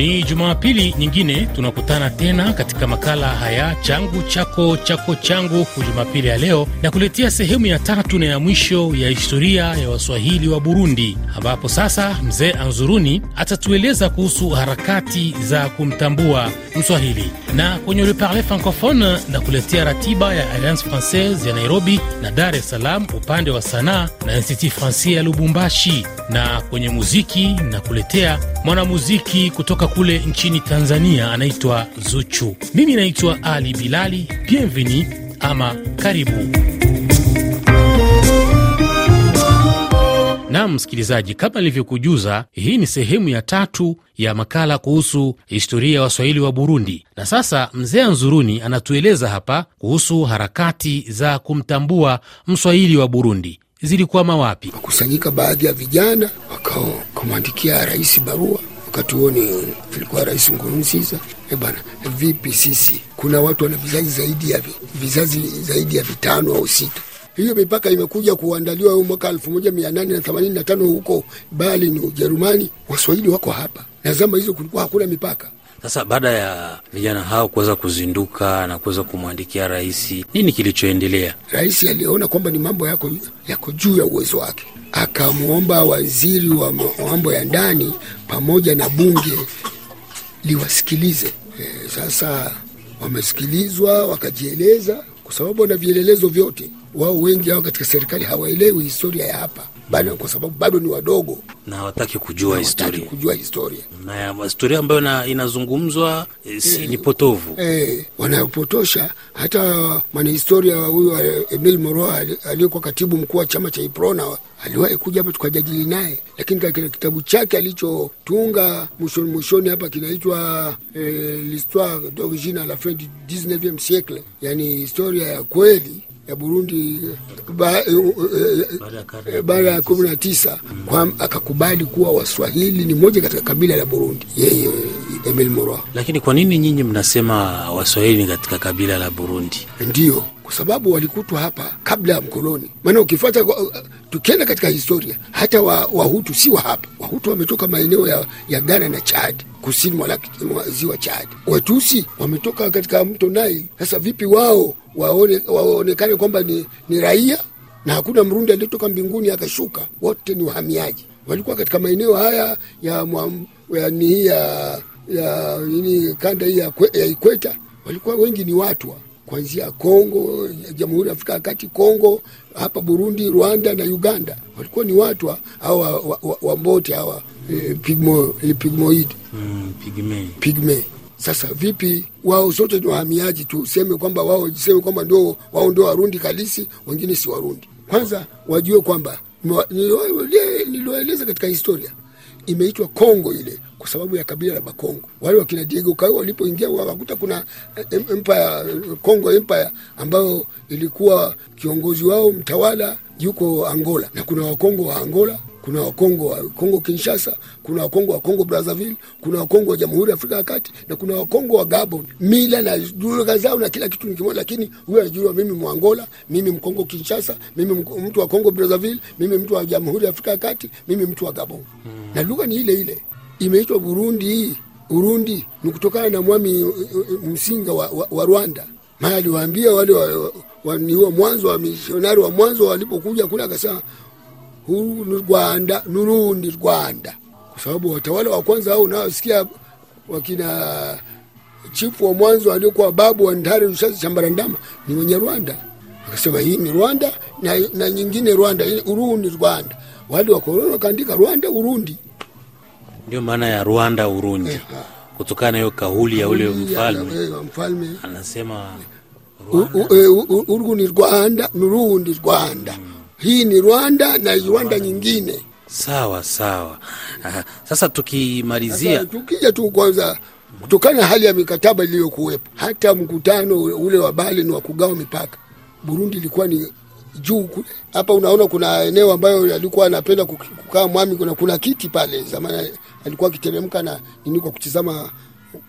Ni Jumapili nyingine tunakutana tena katika makala haya changu chako chako changu. Jumapili ya leo na kuletea sehemu ya tatu na ya mwisho ya historia ya Waswahili wa Burundi, ambapo sasa mzee Anzuruni atatueleza kuhusu harakati za kumtambua Mswahili, na kwenye Le Francophone na kuletea ratiba ya Alliance Francaise ya Nairobi na Dar es Salaam upande wa sanaa na Institut Francais ya Lubumbashi, na kwenye muziki na kuletea mwanamuziki kutoka kule nchini Tanzania anaitwa Zuchu. Mimi naitwa Ali Bilali. Bienveni ama karibu. Nam msikilizaji, kama nilivyokujuza, hii ni sehemu ya tatu ya makala kuhusu historia ya Waswahili wa Burundi, na sasa mzee Anzuruni anatueleza hapa kuhusu harakati za kumtambua Mswahili wa Burundi zilikwama wapi. Wakusanyika baadhi ya vijana wakamwandikia rais barua wakati huo ni ilikuwa Rais Nkurunziza. E bana, vipi sisi, kuna watu wana vizazi zaidi ya vizazi zaidi ya vitano au sita. Hiyo mipaka imekuja kuandaliwa huu mwaka elfu moja mia nane na themanini na tano huko Berlin, Ujerumani. Waswahili wako hapa, na zama hizo kulikuwa hakuna mipaka. Sasa baada ya vijana hao kuweza kuzinduka na kuweza kumwandikia rais, nini kilichoendelea? Rais aliona kwamba ni mambo yako, yako juu ya uwezo wake, akamwomba waziri wa mambo ya ndani pamoja na bunge liwasikilize. E, sasa wamesikilizwa wakajieleza, kwa sababu wana vielelezo vyote. Wao wengi hao katika serikali hawaelewi historia ya hapa bado, kwa sababu bado ni wadogo. Na hawataki kujua historia, kujua historia. Na historia ambayo na, inazungumzwa e, si, e, ni potovu. e, wanayopotosha. Hata mwanahistoria huyu Emil Moro aliyekuwa katibu mkuu wa chama cha Iprona aliwahi kuja hapa tukajadili naye, lakini katika kitabu chake alichotunga mwishoni mwishoni hapa kinaitwa e, l'histoire d'origine à la fin du 19e siècle, yani historia ya kweli ya Burundi baada ya kumi na tisa akakubali kuwa Waswahili ni moja katika kabila la Burundi, yeye Emil Moroa. Lakini kwa nini nyinyi mnasema Waswahili ni katika kabila la Burundi? Ndio kwa sababu walikutwa hapa kabla ya mkoloni. Maana ukifuata tukienda katika historia, hata Wahutu wa si wa hapa. Wahutu wametoka maeneo ya, ya Ghana na Chad, kusini mwa ziwa Chad. Watusi wametoka katika mto Nile. Sasa vipi wao waone, waonekane kwamba ni, ni raia na hakuna Mrundi aliyetoka mbinguni akashuka? Wote ni wahamiaji, walikuwa katika maeneo haya ya ni ya ya nini, kanda hii ya, ya Ikweta, walikuwa wengi ni watwa kuanzia Kongo, Jamhuri ya Afrika ya Kati, Kongo, hapa Burundi, Rwanda na Uganda, walikuwa ni watu hawa wambote hawa e, pigmo, pigmoid mm, pigme. pigme. Sasa vipi wao sote ni wahamiaji, tuseme kwamba wao seme kwamba ndio wao ndio Warundi kalisi, wengine si Warundi? Kwanza wajue kwamba niliwaeleza katika historia imeitwa Kongo ile kwa sababu ya kabila la Bakongo. Wale wakina Diego Kao walipoingia wakakuta kuna empire, Kongo empire ambayo ilikuwa kiongozi wao mtawala yuko Angola, na kuna Wakongo wa Angola, kuna Wakongo wa Kongo Kinshasa, kuna Wakongo wa Kongo Brazzaville, kuna Wakongo wa Jamhuri ya Afrika ya Kati na kuna Wakongo wa Gabon. Mila na lugha zao na kila kitu ni kimoja, lakini huyo anajua mimi Mwangola, mimi Mkongo Kinshasa, mimi mtu wa Kongo Brazzaville, mimi mtu wa Jamhuri ya Afrika ya Kati, mimi mtu wa Gabon hmm. na lugha ni ile ile imeitwa Burundi. Hii Urundi ni kutokana na mwami msinga wa, wa, wa Rwanda. Maya aliwaambia wale wa, wa, wa mwanzo wa misionari wa mwanzo walipokuja kule, akasema huru ni Rwanda, Nurundi Rwanda, kwa sababu watawala wa kwanza hao unaosikia wakina chifu wa mwanzo aliokuwa babu wa Ntare Rushazi Chambarandama ni wenye Rwanda. Akasema hii ni Rwanda na, na nyingine Rwanda, Urundi Rwanda. Wale wakoloni wakaandika Rwanda Urundi. Ndio maana ya Rwanda Urundi, Eh, kutokana na hiyo kauli ya ule mfalme. mfalme. Anasema U- u- eh, u- u- Urundi Rwanda nurundi Rwanda. Hii ni Rwanda na Rwanda nyingine. sawa sawa. Aha, Sasa tukimalizia tukija tu kwanza, kutokana na hali ya mikataba iliyokuwepo, hata mkutano ule wa Berlin wa kugawa mipaka, Burundi ilikuwa ni juu kule. Hapa unaona kuna eneo ambayo alikuwa anapenda kukaa mwami, kuna, kuna kiti pale zamani alikuwa akiteremka na nini kwa kutizama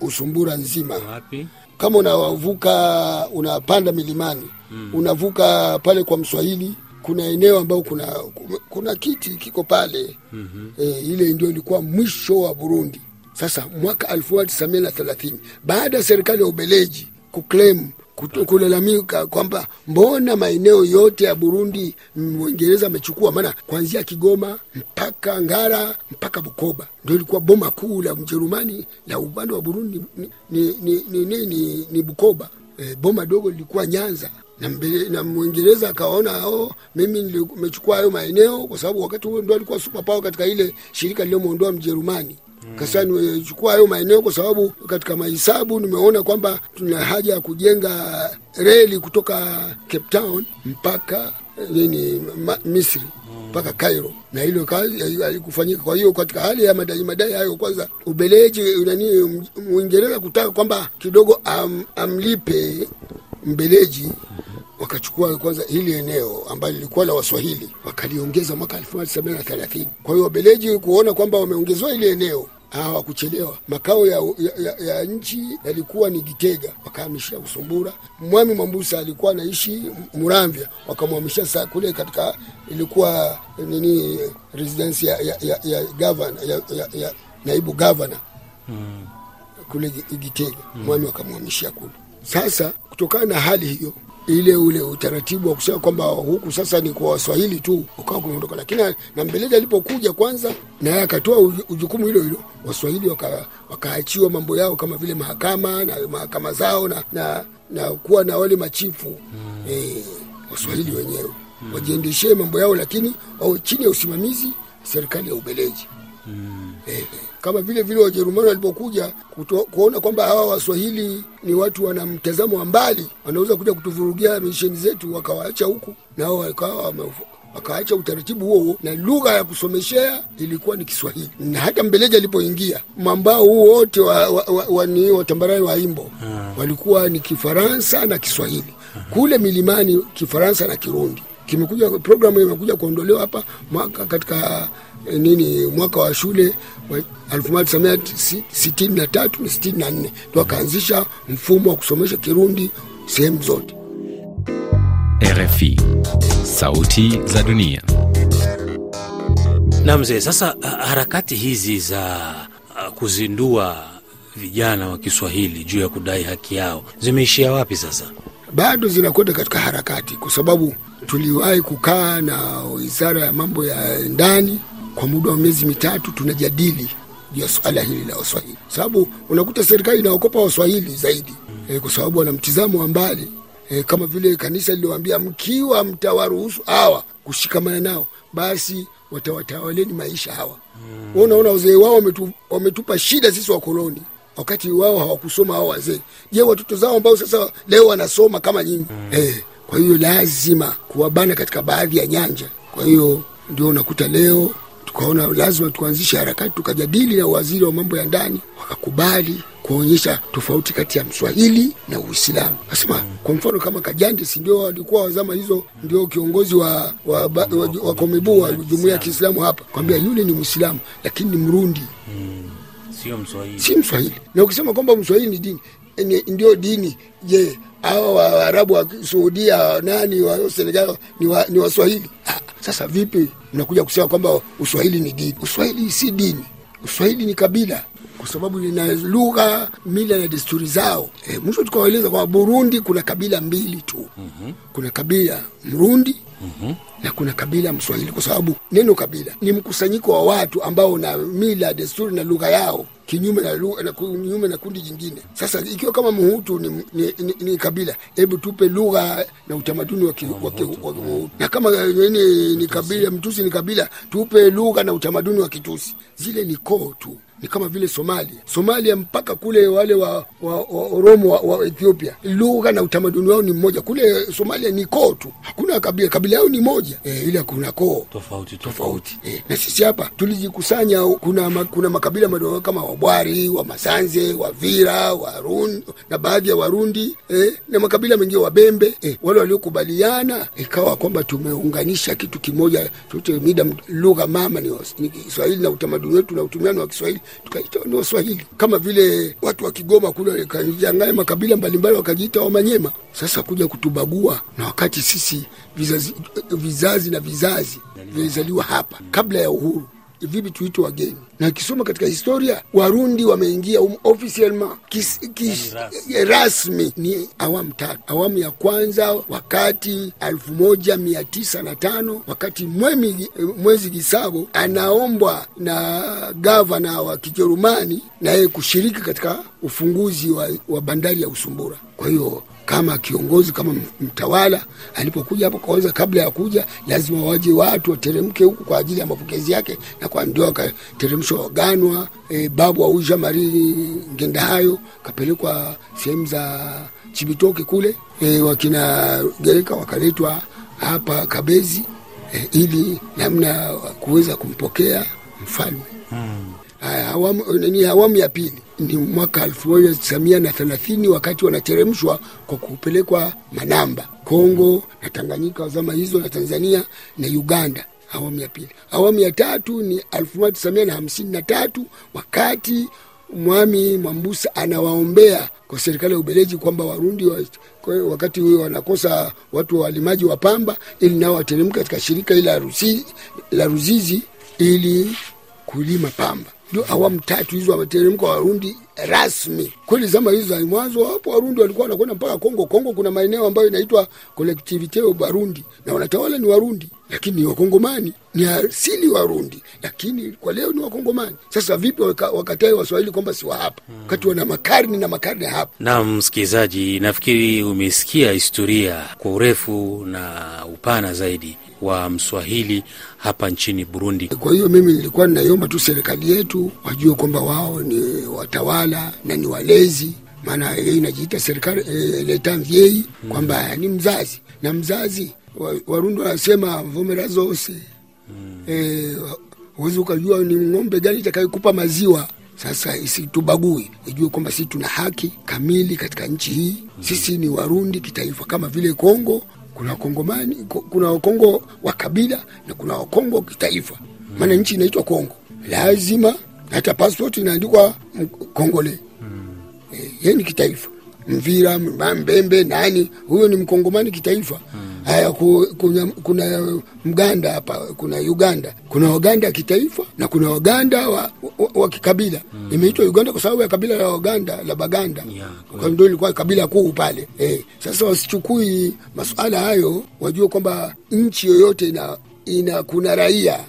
Usumbura nzima wapi? kama unavuka unapanda milimani mm. unavuka pale kwa Mswahili, kuna eneo ambao kuna kuna kiti kiko pale mm-hmm. E, ile ndio ilikuwa mwisho wa Burundi. Sasa mwaka 1930 baada ya serikali ya Ubeleji kuclaim kulalamika kwamba mbona maeneo yote ya Burundi Mwingereza amechukua, maana kuanzia Kigoma mpaka Ngara mpaka Bukoba ndio ilikuwa boma kuu la Mjerumani la upande wa Burundi ni, ni, ni, ni, ni, ni, ni Bukoba. E, boma dogo lilikuwa Nyanza na, Mwingereza akaona oh, mimi nimechukua hayo maeneo kwa sababu wakati huo ndo alikuwa super power katika ile shirika lililomwondoa Mjerumani. Kasa nimechukua hayo maeneo kwa sababu katika mahesabu nimeona kwamba tuna haja ya kujenga reli kutoka Cape Town mpaka eh, nini Misri mpaka Cairo, na hilo kazi halikufanyika. Kwa hiyo katika hali ya madai madai hayo, kwanza Ubeleji nani Mwingereza kutaka kwamba kidogo am, amlipe Mbeleji wakachukua kwanza hili eneo ambalo lilikuwa la Waswahili wakaliongeza mwaka 1730. Kwa hiyo Wabeleji kuona kwamba wameongezewa hili eneo hawakuchelewa. Makao ya, ya, ya, ya nchi yalikuwa ni Gitega, wakahamishia Usumbura. Mwami Mwambusa alikuwa anaishi Muramvya, wakamhamisha saa kule katika ilikuwa nini residence ya, ya, ya, ya, governor, ya, ya, ya naibu gavana kule Gitega hmm. mwami wakamhamishia kule. Sasa kutokana na hali hiyo ile ule utaratibu wa kusema kwamba huku sasa ni kwa Waswahili tu ukawa kunaondoka, lakini na Mbeleji alipokuja kwanza, naye akatoa ujukumu jukumu hilo hilo, Waswahili waka- wakaachiwa mambo yao kama vile mahakama na mahakama zao na, na, na kuwa na wale machifu mm. E, Waswahili wenyewe mm. wajiendeshee mambo yao, lakini wawe chini ya usimamizi serikali ya Ubeleji eh, kama vile vile Wajerumani walipokuja kuona kwamba hawa Waswahili ni watu wana mtazamo wa mbali, wanaweza kuja kutuvurugia misheni zetu, wakawaacha huku nao wakawa wakaacha utaratibu huo huo, na lugha ya kusomeshea ilikuwa ni Kiswahili. Na hata Mbeleji alipoingia mwambao huu wote wa, wa, wa, wa, ni watambarare wa Imbo walikuwa ni Kifaransa na Kiswahili. Kule milimani Kifaransa na Kirundi kimekuja programu imekuja kuondolewa hapa mwaka katika nini mwaka wa shule wa 1963 na 64 ndo akaanzisha mfumo wa kusomesha Kirundi sehemu zote. RFI, sauti za dunia. Na mzee, sasa harakati hizi za kuzindua vijana wa Kiswahili juu ya kudai haki yao zimeishia wapi sasa? bado zinakwenda katika harakati, kwa sababu tuliwahi kukaa na wizara ya mambo ya ndani kwa muda wa miezi mitatu, tunajadili juu ya suala hili la Waswahili, sababu unakuta serikali inaokopa Waswahili zaidi e, kwa sababu wana mtizamo wa mbali e, kama vile kanisa liliwaambia, mkiwa mtawaruhusu hawa kushikamana nao, basi watawatawaleni maisha hawa. Mm. Unaona wazee wao wametu, wametupa shida sisi wakoloni wakati wao hawakusoma hao wazee. Je, watoto zao ambao sasa leo wanasoma kama nyinyi mm. eh, kwa hiyo lazima kuwabana katika baadhi ya nyanja. Kwa hiyo ndio unakuta leo tukaona lazima tuanzishe harakati, tukajadili na waziri wa mambo ya ndani, wakakubali kuonyesha tofauti kati ya Mswahili na Uislamu. Nasema kwa mfano kama Kajandi, si ndio walikuwa wazama hizo, ndio kiongozi wa wa, wa, wa, wa Komebu wa jumuiya ya Kiislamu hapa, kwambia yule ni Mwislamu lakini ni Mrundi Sio Mswahili. si Mswahili. Na ukisema kwamba Mswahili ni dini ni, ndio dini, je, hawa Waarabu wa Saudia nani wa Senegal ni, wa, ni Waswahili? Ah, sasa vipi mnakuja kusema kwamba Uswahili ni dini? Uswahili si dini, Uswahili ni kabila kwa sababu lina lugha, mila na desturi zao. E, mwisho tukawaeleza kwamba Burundi kuna kabila mbili tu. mm-hmm. kuna kabila Mrundi mm-hmm. na kuna kabila Mswahili, kwa sababu neno kabila ni mkusanyiko wa watu ambao na mila, desturi na lugha yao kinyume na, na kinyume na kundi jingine. Sasa ikiwa kama Mhutu ni, ni, ni, ni kabila, hebu tupe lugha na utamaduni wa, ki, wa, ki, wa Mhutu, na kama nini ni kabila, Mtusi ni kabila, tupe lugha na utamaduni wa Kitusi. Zile ni koo tu ni kama vile Somalia, Somalia mpaka kule wale wa, wa, wa Oromo wa, wa Ethiopia, lugha na utamaduni wao ni mmoja. Kule Somalia ni koo tu, hakuna kabila, kabila yao ni moja. E, ila kuna koo. Tofauti tofauti. E. Na sisi hapa tulijikusanya, kuna, kuna makabila madogo kama Wabwari, Wamasanze, Wavira, Warun na baadhi ya Warundi e, na makabila mengine Wabembe e, wale waliokubaliana ikawa kwamba tumeunganisha kitu kimoja lugha mama ni Kiswahili na utamaduni wetu na utumiano wa Kiswahili tukaita ni Waswahili, kama vile watu wa Kigoma kule kajanganya makabila mbalimbali wakajiita Wamanyema. Sasa kuja kutubagua, na wakati sisi vizazi, vizazi na vizazi vilizaliwa hapa kabla ya uhuru vipi tuitwe wageni. Na akisoma katika historia, Warundi wameingia um, officiellement kis, kis, rasmi ni awamu tatu. Awamu ya kwanza wakati elfu moja mia tisa na tano wakati mwemi, mwezi Gisabo anaombwa na gavana wa Kijerumani na yeye kushiriki katika ufunguzi wa, wa bandari ya Usumbura. Kwa hiyo kama kiongozi kama mtawala alipokuja hapo, kwanza kabla ya kuja lazima waje watu wateremke huku kwa ajili ya mapokezi yake, na kwa ndio akateremshwa waganwa. E, babu auja mari ngenda hayo kapelekwa sehemu za Chibitoke kule, e, wakina Gereka wakaletwa hapa Kabezi e, ili namna kuweza kumpokea mfalme hmm. Awamu, ni awamu ya pili ni mwaka elfu moja tisamia na thelathini wakati wanateremshwa kwa kupelekwa Manamba, Kongo na Tanganyika zama hizo na Tanzania na Uganda. Awamu ya pili. Awamu ya tatu ni elfu moja tisamia na hamsini na tatu wakati Mwami Mwambusa anawaombea kwa serikali ya Ubeleji kwamba Warundi wa, wakati huyo wanakosa watu wa walimaji wa pamba, ili nao wateremka katika shirika la Ruzizi, ili kulima pamba awamu tatu hizo wameteremka Warundi rasmi. Kweli zama hizo za mwanzo hapo Warundi walikuwa wanakwenda mpaka Kongo. Kongo kuna maeneo ambayo inaitwa kolektivite Barundi na wanatawala ni Warundi, lakini ni Wakongomani, ni asili Warundi, lakini kwa leo ni Wakongomani. Sasa vipi wakatae Waswahili kwamba si wa hapa, wakati wana makarni na makarni hapa? Naam, msikilizaji, nafikiri umesikia historia kwa urefu na upana zaidi wa Mswahili hapa nchini Burundi. Kwa hiyo mimi nilikuwa ninaiomba tu serikali yetu wajue kwamba wao ni watawala na ni walezi, maana yeye inajiita serikali e, leta mvyei kwamba ni mzazi na mzazi. Warundi wanasema vomera zose huwezi e, ukajua ni ng'ombe gani itakayekupa maziwa. Sasa isitubagui, ijue kwamba sisi tuna haki kamili katika nchi hii. Sisi ni Warundi kitaifa kama vile Kongo kuna Wakongomani, kuna Wakongo wa kabila na kuna Wakongo wa kitaifa, maana nchi inaitwa Kongo. Lazima hata passport inaandikwa Kongole. E, yeye ni kitaifa. Mvira, Mbembe, nani huyo ni mkongomani kitaifa. Haya, kuna, kuna Mganda hapa, kuna Uganda, kuna Waganda ya kitaifa na kuna Waganda wa, wa, wa kikabila. Imeitwa Uganda kwa sababu ya kabila la Waganda la Baganda, yeah, ndio ilikuwa kabila kuu pale. Eh, sasa wasichukui masuala hayo, wajue kwamba nchi yoyote ina, ina kuna raia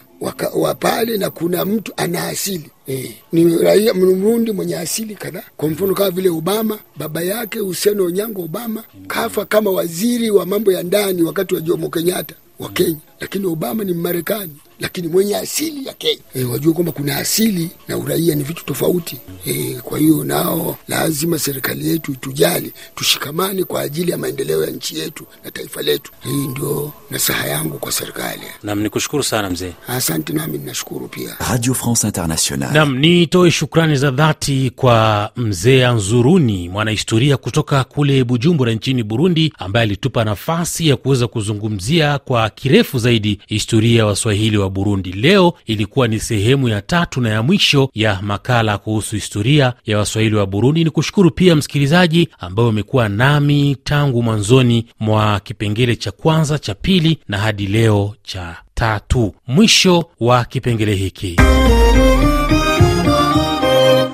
wa pale na kuna mtu ana asili. E, ni raia Mrundi mwenye asili kadhaa. Kwa mfano kama vile Obama, baba yake Hussein Onyango Obama kafa kama waziri wa mambo ya ndani wakati wa Jomo Kenyatta wa Kenya, lakini Obama ni Mmarekani lakini mwenye asili ya Kenya. E, wajue kwamba kuna asili na uraia ni vitu tofauti. E, kwa hiyo nao lazima serikali yetu itujali, tushikamane kwa ajili ya maendeleo ya nchi yetu na taifa letu. Hii ndio nasaha yangu kwa serikali. Nam, ni kushukuru sana mzee. Asante, nami ninashukuru pia. Radio France Internationale. Nam, nitoe shukrani za dhati kwa mzee Anzuruni, mwanahistoria kutoka kule Bujumbura nchini Burundi, ambaye alitupa nafasi ya kuweza kuzungumzia kwa kirefu zaidi historia ya Waswahili wa Burundi. Leo ilikuwa ni sehemu ya tatu na ya mwisho ya makala kuhusu historia ya Waswahili wa Burundi. Ni kushukuru pia msikilizaji ambaye umekuwa nami tangu mwanzoni mwa kipengele cha kwanza, cha pili na hadi leo cha tatu. Mwisho wa kipengele hiki.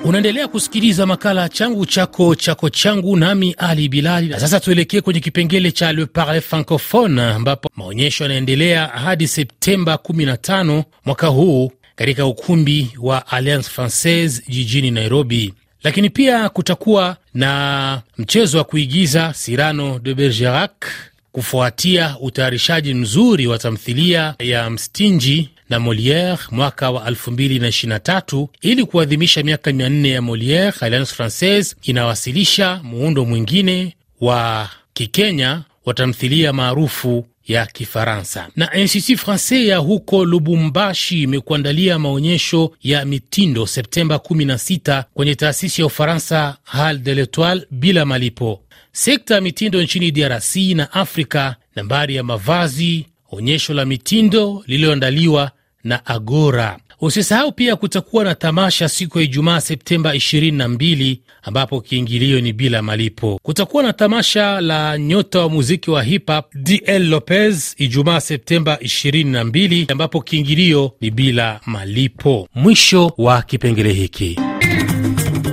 Unaendelea kusikiliza makala changu chako chako changu, nami Ali Bilali. Na sasa tuelekee kwenye kipengele cha Le Parle Francophone, ambapo maonyesho yanaendelea hadi Septemba 15 mwaka huu katika ukumbi wa Alliance Francaise jijini Nairobi. Lakini pia kutakuwa na mchezo wa kuigiza Cyrano de Bergerac kufuatia utayarishaji mzuri wa tamthilia ya Mstinji na Moliere mwaka wa 2023 ili kuadhimisha miaka 400 ya Moliere. Alliance Francaise inawasilisha muundo mwingine wa Kikenya wa tamthilia maarufu ya Kifaransa. Na Institut Francais ya huko Lubumbashi imekuandalia maonyesho ya mitindo Septemba 16 kwenye taasisi ya Ufaransa Hal de l'Etoile bila malipo. Sekta ya mitindo nchini DRC na Afrika, nambari ya mavazi, onyesho la mitindo lililoandaliwa na Agora. Usisahau pia kutakuwa na tamasha siku ya Ijumaa Septemba 22 ambapo kiingilio ni bila malipo. Kutakuwa na tamasha la nyota wa muziki wa hip hop DL Lopez Ijumaa Septemba 22 ambapo kiingilio ni bila malipo. Mwisho wa kipengele hiki.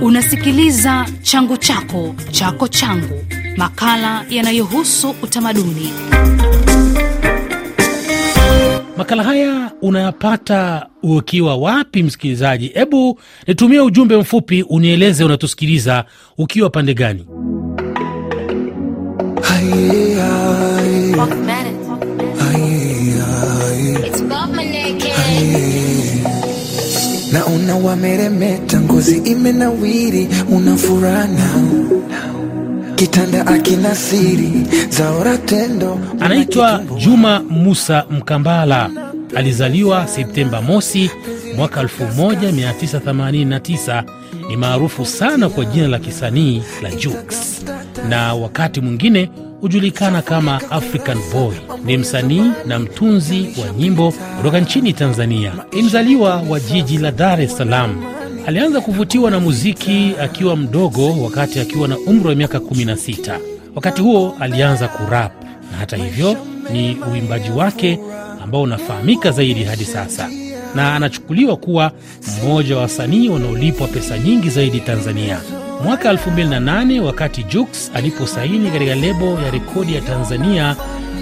Unasikiliza changu chako chako changu, makala yanayohusu utamaduni. Makala haya unayapata ukiwa wapi, msikilizaji? Hebu nitumie ujumbe mfupi unieleze unatusikiliza ukiwa pande gani. Naona wameremeta, ngozi imenawiri, una furana kitanda akina siri zaora tendo. Anaitwa Juma Musa Mkambala, alizaliwa Septemba mosi mwaka 1989. Ni maarufu sana kwa jina la kisanii la Jux na wakati mwingine hujulikana kama African Boy. Ni msanii na mtunzi wa nyimbo kutoka nchini Tanzania. Ni mzaliwa wa jiji la Dar es Salaam. Alianza kuvutiwa na muziki akiwa mdogo, wakati akiwa na umri wa miaka 16. Wakati huo alianza kurap, na hata hivyo ni uimbaji wake ambao unafahamika zaidi hadi sasa, na anachukuliwa kuwa mmoja wa wasanii wanaolipwa pesa nyingi zaidi Tanzania. Mwaka 2008 wakati Jux aliposaini katika lebo ya rekodi ya Tanzania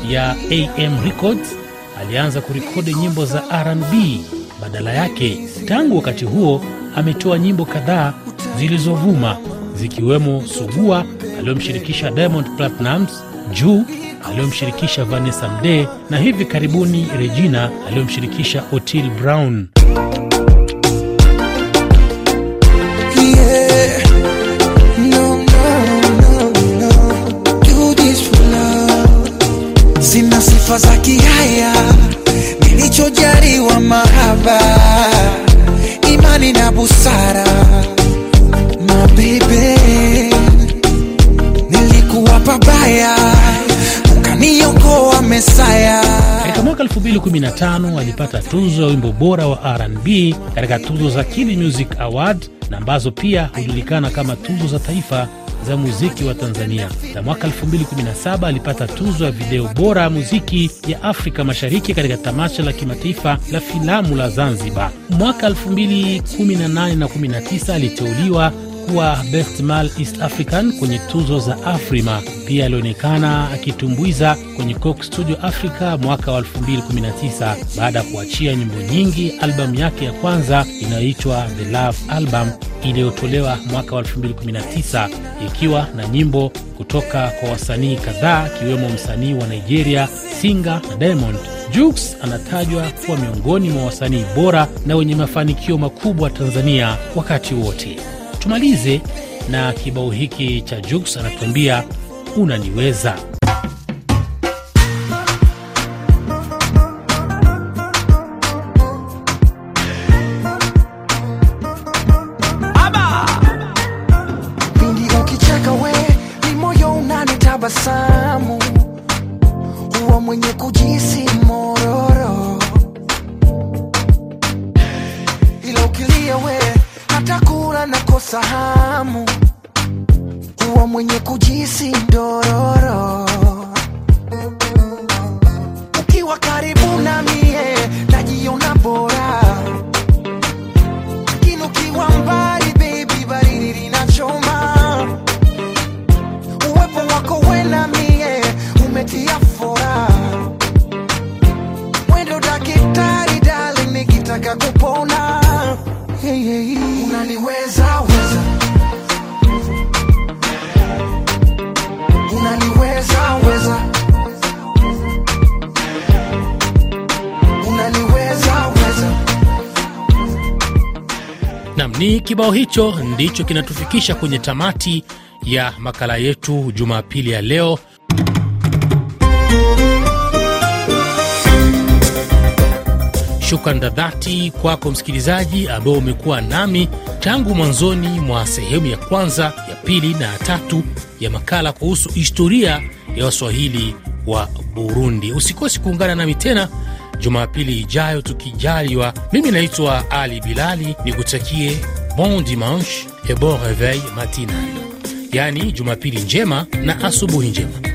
ya AM Records, alianza kurekodi nyimbo za R&B badala yake. Tangu wakati huo ametoa nyimbo kadhaa zilizovuma zikiwemo Sugua aliyomshirikisha Diamond Platnumz, Juu aliyomshirikisha Vanessa Mdee na hivi karibuni Regina aliyomshirikisha Otile Brown. Sina sifa za kihaya, nilichojaliwa mahaba, imani na busara. Mabebe, nilikuwa pabaya, ukaniokoa Mesaya. Katika mwaka 2015 alipata tuzo ya wimbo bora wa R&B katika tuzo za Kili Music Award na ambazo pia hujulikana kama tuzo za taifa za muziki wa Tanzania. Na mwaka 2017 alipata tuzo ya video bora ya muziki ya Afrika Mashariki katika tamasha la kimataifa la filamu la Zanzibar. Mwaka 2018 na 19 aliteuliwa kuwa Best Male East African kwenye tuzo za Afrima. Pia alionekana akitumbuiza kwenye Coke Studio Africa mwaka wa 2019 baada ya kuachia nyimbo nyingi. Albamu yake ya kwanza inayoitwa The Love Album iliyotolewa mwaka wa 2019 ikiwa na nyimbo kutoka kwa wasanii kadhaa akiwemo msanii wa Nigeria Singa na Diamond. Jux anatajwa kuwa miongoni mwa wasanii bora na wenye mafanikio makubwa Tanzania wakati wote. Tumalize na kibao hiki cha Jux anatuambia unaniweza. Kibao hicho ndicho kinatufikisha kwenye tamati ya makala yetu Jumapili ya leo. Shukran za dhati kwako msikilizaji ambao umekuwa nami tangu mwanzoni mwa sehemu ya kwanza, ya pili na ya tatu ya makala kuhusu historia ya Waswahili wa Burundi. Usikose kuungana nami tena Jumapili ijayo tukijaliwa. Mimi naitwa Ali Bilali, nikutakie bon dimanche et bon réveil matinal, yaani Jumapili njema na asubuhi njema.